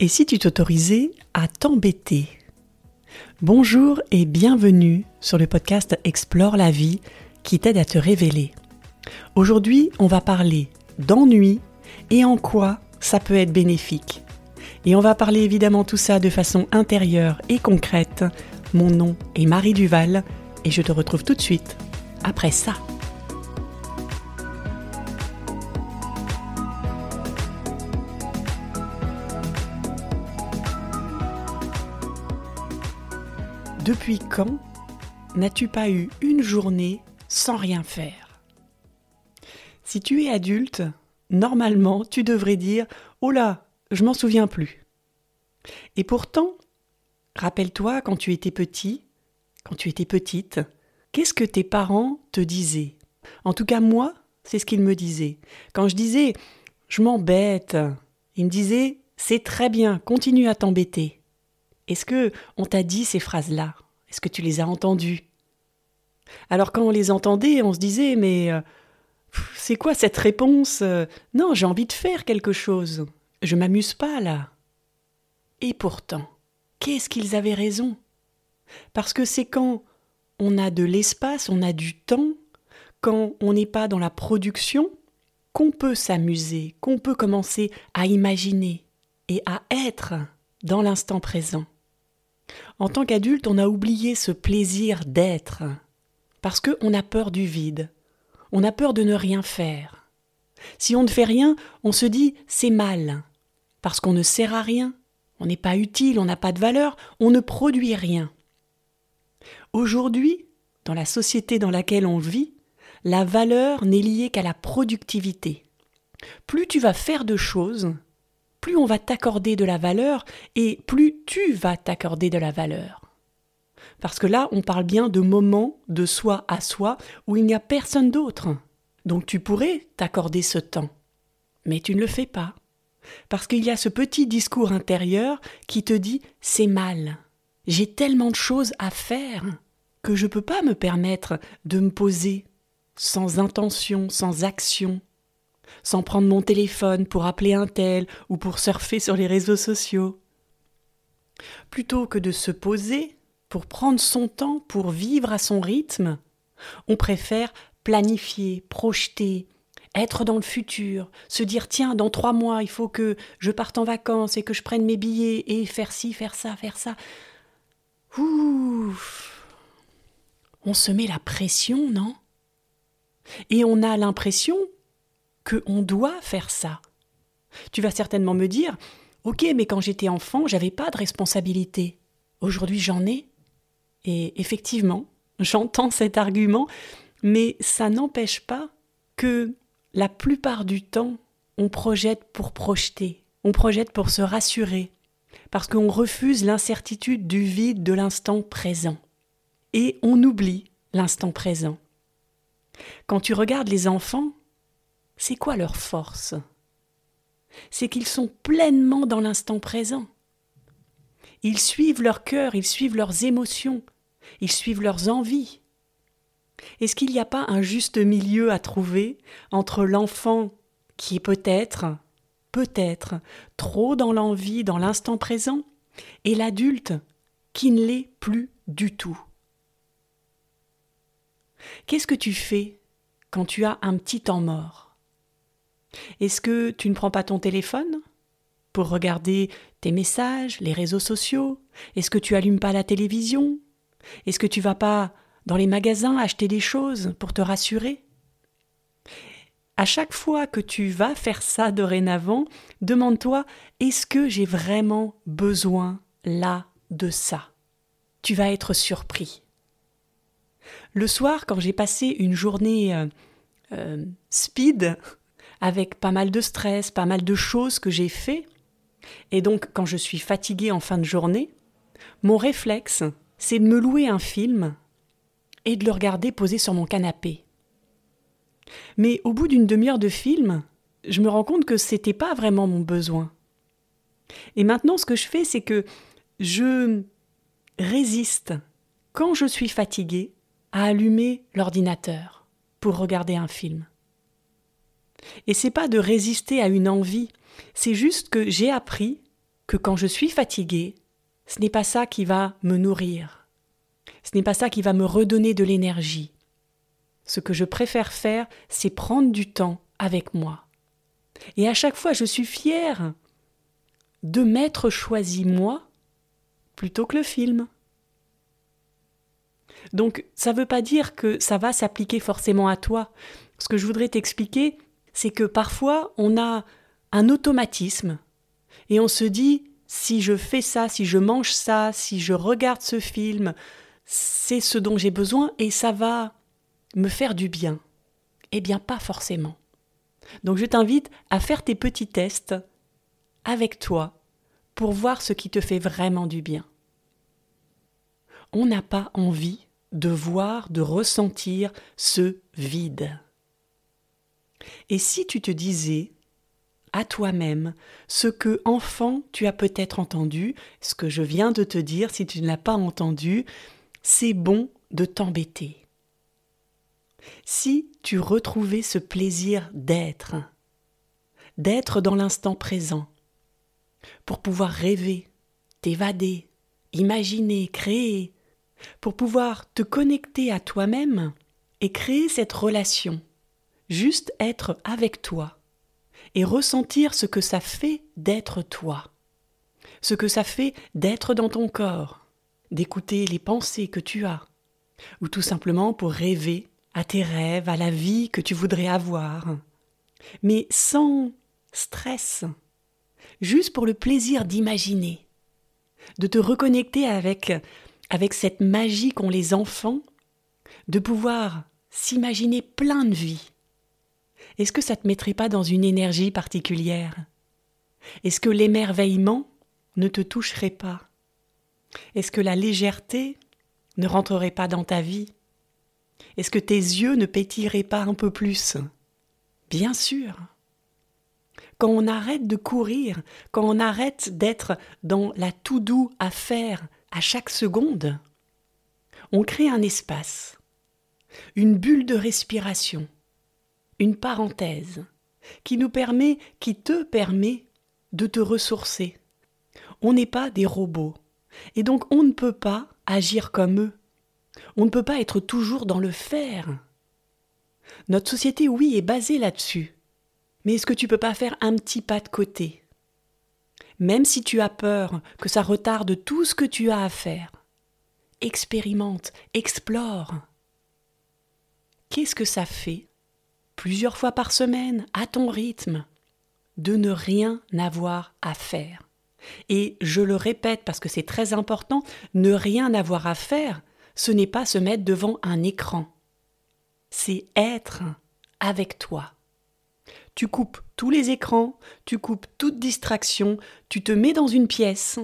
Et si tu t'autorisais à t'embêter Bonjour et bienvenue sur le podcast Explore la vie qui t'aide à te révéler. Aujourd'hui, on va parler d'ennui et en quoi ça peut être bénéfique. Et on va parler évidemment tout ça de façon intérieure et concrète. Mon nom est Marie Duval et je te retrouve tout de suite après ça. Depuis quand n'as-tu pas eu une journée sans rien faire? Si tu es adulte, normalement tu devrais dire Oh là, je m'en souviens plus. Et pourtant, rappelle-toi quand tu étais petit, quand tu étais petite, qu'est-ce que tes parents te disaient? En tout cas, moi, c'est ce qu'ils me disaient. Quand je disais Je m'embête, ils me disaient C'est très bien, continue à t'embêter. Est-ce que on t'a dit ces phrases-là? Est-ce que tu les as entendues? Alors quand on les entendait, on se disait mais euh, c'est quoi cette réponse Non, j'ai envie de faire quelque chose. Je m'amuse pas là. Et pourtant, qu'est-ce qu'ils avaient raison? Parce que c'est quand on a de l'espace, on a du temps, quand on n'est pas dans la production, qu'on peut s'amuser, qu'on peut commencer à imaginer et à être dans l'instant présent. En tant qu'adulte, on a oublié ce plaisir d'être, parce qu'on a peur du vide, on a peur de ne rien faire. Si on ne fait rien, on se dit c'est mal, parce qu'on ne sert à rien, on n'est pas utile, on n'a pas de valeur, on ne produit rien. Aujourd'hui, dans la société dans laquelle on vit, la valeur n'est liée qu'à la productivité. Plus tu vas faire de choses, plus on va t'accorder de la valeur et plus tu vas t'accorder de la valeur. Parce que là, on parle bien de moments de soi à soi où il n'y a personne d'autre. Donc tu pourrais t'accorder ce temps. Mais tu ne le fais pas. Parce qu'il y a ce petit discours intérieur qui te dit c'est mal. J'ai tellement de choses à faire que je ne peux pas me permettre de me poser sans intention, sans action, sans prendre mon téléphone pour appeler un tel ou pour surfer sur les réseaux sociaux. Plutôt que de se poser pour prendre son temps, pour vivre à son rythme, on préfère planifier, projeter, être dans le futur, se dire tiens, dans trois mois, il faut que je parte en vacances et que je prenne mes billets et faire ci, faire ça, faire ça. Ouf On se met la pression, non? Et on a l'impression qu'on doit faire ça. Tu vas certainement me dire Ok, mais quand j'étais enfant, j'avais pas de responsabilité. Aujourd'hui, j'en ai. Et effectivement, j'entends cet argument, mais ça n'empêche pas que la plupart du temps, on projette pour projeter, on projette pour se rassurer, parce qu'on refuse l'incertitude du vide de l'instant présent. Et on oublie l'instant présent. Quand tu regardes les enfants, c'est quoi leur force? C'est qu'ils sont pleinement dans l'instant présent. Ils suivent leur cœur, ils suivent leurs émotions, ils suivent leurs envies. Est-ce qu'il n'y a pas un juste milieu à trouver entre l'enfant qui est peut-être, peut-être, trop dans l'envie, dans l'instant présent, et l'adulte qui ne l'est plus du tout? Qu'est-ce que tu fais quand tu as un petit temps mort? Est-ce que tu ne prends pas ton téléphone pour regarder tes messages, les réseaux sociaux? Est-ce que tu allumes pas la télévision? Est-ce que tu vas pas dans les magasins acheter des choses pour te rassurer? À chaque fois que tu vas faire ça dorénavant, demande-toi est-ce que j'ai vraiment besoin là de ça? Tu vas être surpris. Le soir, quand j'ai passé une journée euh, euh, speed, avec pas mal de stress, pas mal de choses que j'ai fait. Et donc, quand je suis fatiguée en fin de journée, mon réflexe, c'est de me louer un film et de le regarder posé sur mon canapé. Mais au bout d'une demi-heure de film, je me rends compte que c'était pas vraiment mon besoin. Et maintenant, ce que je fais, c'est que je résiste, quand je suis fatiguée, à allumer l'ordinateur pour regarder un film. Et c'est pas de résister à une envie, c'est juste que j'ai appris que quand je suis fatiguée, ce n'est pas ça qui va me nourrir. Ce n'est pas ça qui va me redonner de l'énergie. Ce que je préfère faire, c'est prendre du temps avec moi. Et à chaque fois, je suis fière de m'être choisi moi plutôt que le film. Donc, ça ne veut pas dire que ça va s'appliquer forcément à toi. Ce que je voudrais t'expliquer, c'est que parfois, on a un automatisme et on se dit si je fais ça, si je mange ça, si je regarde ce film, c'est ce dont j'ai besoin et ça va me faire du bien. Eh bien, pas forcément. Donc je t'invite à faire tes petits tests avec toi pour voir ce qui te fait vraiment du bien. On n'a pas envie de voir, de ressentir ce vide. Et si tu te disais à toi-même ce que, enfant, tu as peut-être entendu, ce que je viens de te dire, si tu ne l'as pas entendu, c'est bon de t'embêter. Si tu retrouvais ce plaisir d'être, d'être dans l'instant présent, pour pouvoir rêver, t'évader, imaginer, créer, pour pouvoir te connecter à toi-même et créer cette relation, juste être avec toi et ressentir ce que ça fait d'être toi, ce que ça fait d'être dans ton corps, d'écouter les pensées que tu as, ou tout simplement pour rêver à tes rêves, à la vie que tu voudrais avoir, mais sans stress, juste pour le plaisir d'imaginer, de te reconnecter avec, avec cette magie qu'ont les enfants, de pouvoir s'imaginer plein de vie. Est-ce que ça te mettrait pas dans une énergie particulière? Est-ce que l'émerveillement ne te toucherait pas? Est-ce que la légèreté ne rentrerait pas dans ta vie? Est-ce que tes yeux ne pétilleraient pas un peu plus? Bien sûr. Quand on arrête de courir, quand on arrête d'être dans la tout doux à faire à chaque seconde, on crée un espace, une bulle de respiration, une parenthèse qui nous permet, qui te permet de te ressourcer. On n'est pas des robots, et donc on ne peut pas agir comme eux. On ne peut pas être toujours dans le faire. Notre société, oui, est basée là-dessus. Mais est-ce que tu peux pas faire un petit pas de côté? Même si tu as peur que ça retarde tout ce que tu as à faire, expérimente, explore. Qu'est-ce que ça fait plusieurs fois par semaine, à ton rythme, de ne rien avoir à faire. Et je le répète parce que c'est très important, ne rien avoir à faire, ce n'est pas se mettre devant un écran. C'est être avec toi. Tu coupes tous les écrans, tu coupes toute distraction, tu te mets dans une pièce,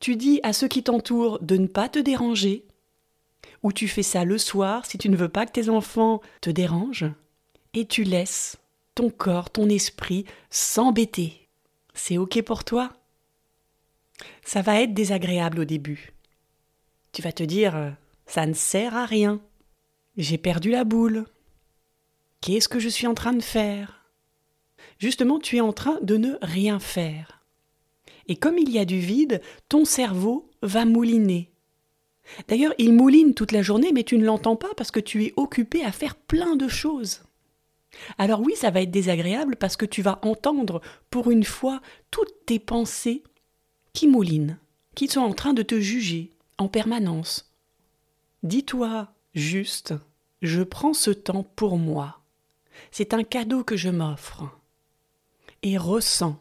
tu dis à ceux qui t'entourent de ne pas te déranger, ou tu fais ça le soir si tu ne veux pas que tes enfants te dérangent, et tu laisses ton corps, ton esprit s'embêter. C'est OK pour toi? Ça va être désagréable au début. Tu vas te dire euh, ça ne sert à rien. J'ai perdu la boule. Qu'est-ce que je suis en train de faire? Justement tu es en train de ne rien faire. Et comme il y a du vide, ton cerveau va mouliner. D'ailleurs, il mouline toute la journée, mais tu ne l'entends pas parce que tu es occupé à faire plein de choses. Alors oui, ça va être désagréable parce que tu vas entendre pour une fois toutes tes pensées qui moulinent, qui sont en train de te juger en permanence. Dis-toi juste, je prends ce temps pour moi. C'est un cadeau que je m'offre et ressens.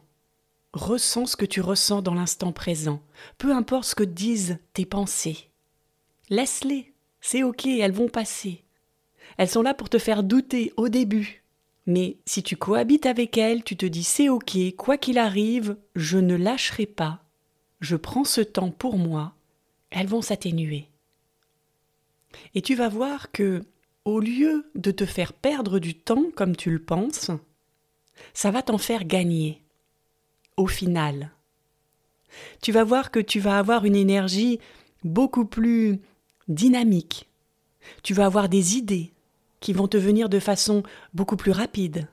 Ressens ce que tu ressens dans l'instant présent, peu importe ce que disent tes pensées. Laisse-les, c'est ok, elles vont passer. Elles sont là pour te faire douter au début. Mais si tu cohabites avec elles, tu te dis c'est ok, quoi qu'il arrive, je ne lâcherai pas, je prends ce temps pour moi, elles vont s'atténuer. Et tu vas voir que, au lieu de te faire perdre du temps comme tu le penses, ça va t'en faire gagner. Au final, tu vas voir que tu vas avoir une énergie beaucoup plus dynamique. Tu vas avoir des idées qui vont te venir de façon beaucoup plus rapide,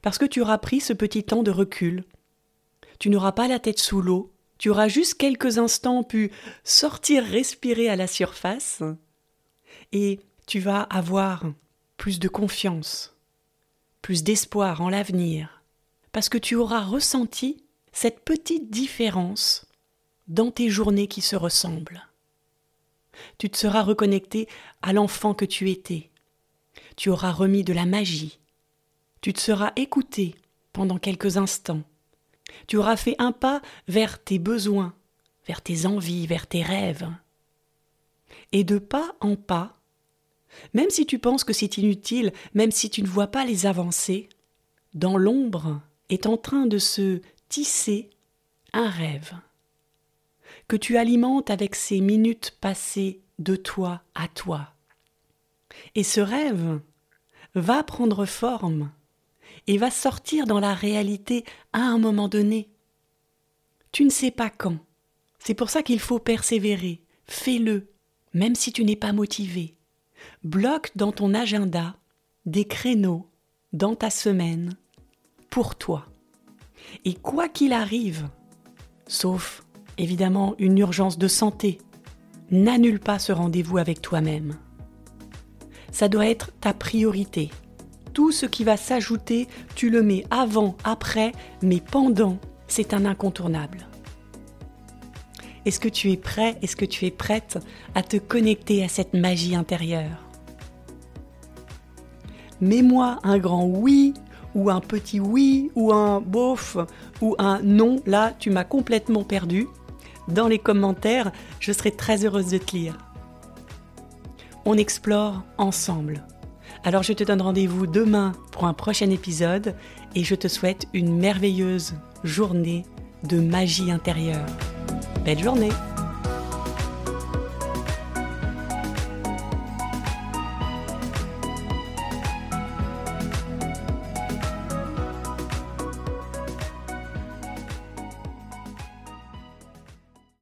parce que tu auras pris ce petit temps de recul. Tu n'auras pas la tête sous l'eau Tu auras juste quelques instants pu sortir respirer à la surface et tu vas avoir plus de confiance, plus d'espoir en l'avenir, parce que tu auras ressenti cette petite différence dans tes journées qui se ressemblent. Tu te seras reconnecté à l'enfant que tu étais. Tu auras remis de la magie. Tu te seras écouté pendant quelques instants. Tu auras fait un pas vers tes besoins, vers tes envies, vers tes rêves. Et de pas en pas, même si tu penses que c'est inutile, même si tu ne vois pas les avancées, dans l'ombre est en train de se tisser un rêve que tu alimentes avec ces minutes passées de toi à toi. Et ce rêve va prendre forme et va sortir dans la réalité à un moment donné. Tu ne sais pas quand. C'est pour ça qu'il faut persévérer. Fais-le, même si tu n'es pas motivé. Bloque dans ton agenda des créneaux dans ta semaine pour toi. Et quoi qu'il arrive, sauf évidemment une urgence de santé, n'annule pas ce rendez-vous avec toi-même. Ça doit être ta priorité. Tout ce qui va s'ajouter, tu le mets avant, après, mais pendant, c'est un incontournable. Est-ce que tu es prêt, est-ce que tu es prête à te connecter à cette magie intérieure? Mets-moi un grand oui ou un petit oui ou un bof ou un non, là tu m'as complètement perdu dans les commentaires, je serai très heureuse de te lire. On explore ensemble. Alors je te donne rendez-vous demain pour un prochain épisode et je te souhaite une merveilleuse journée de magie intérieure. Belle journée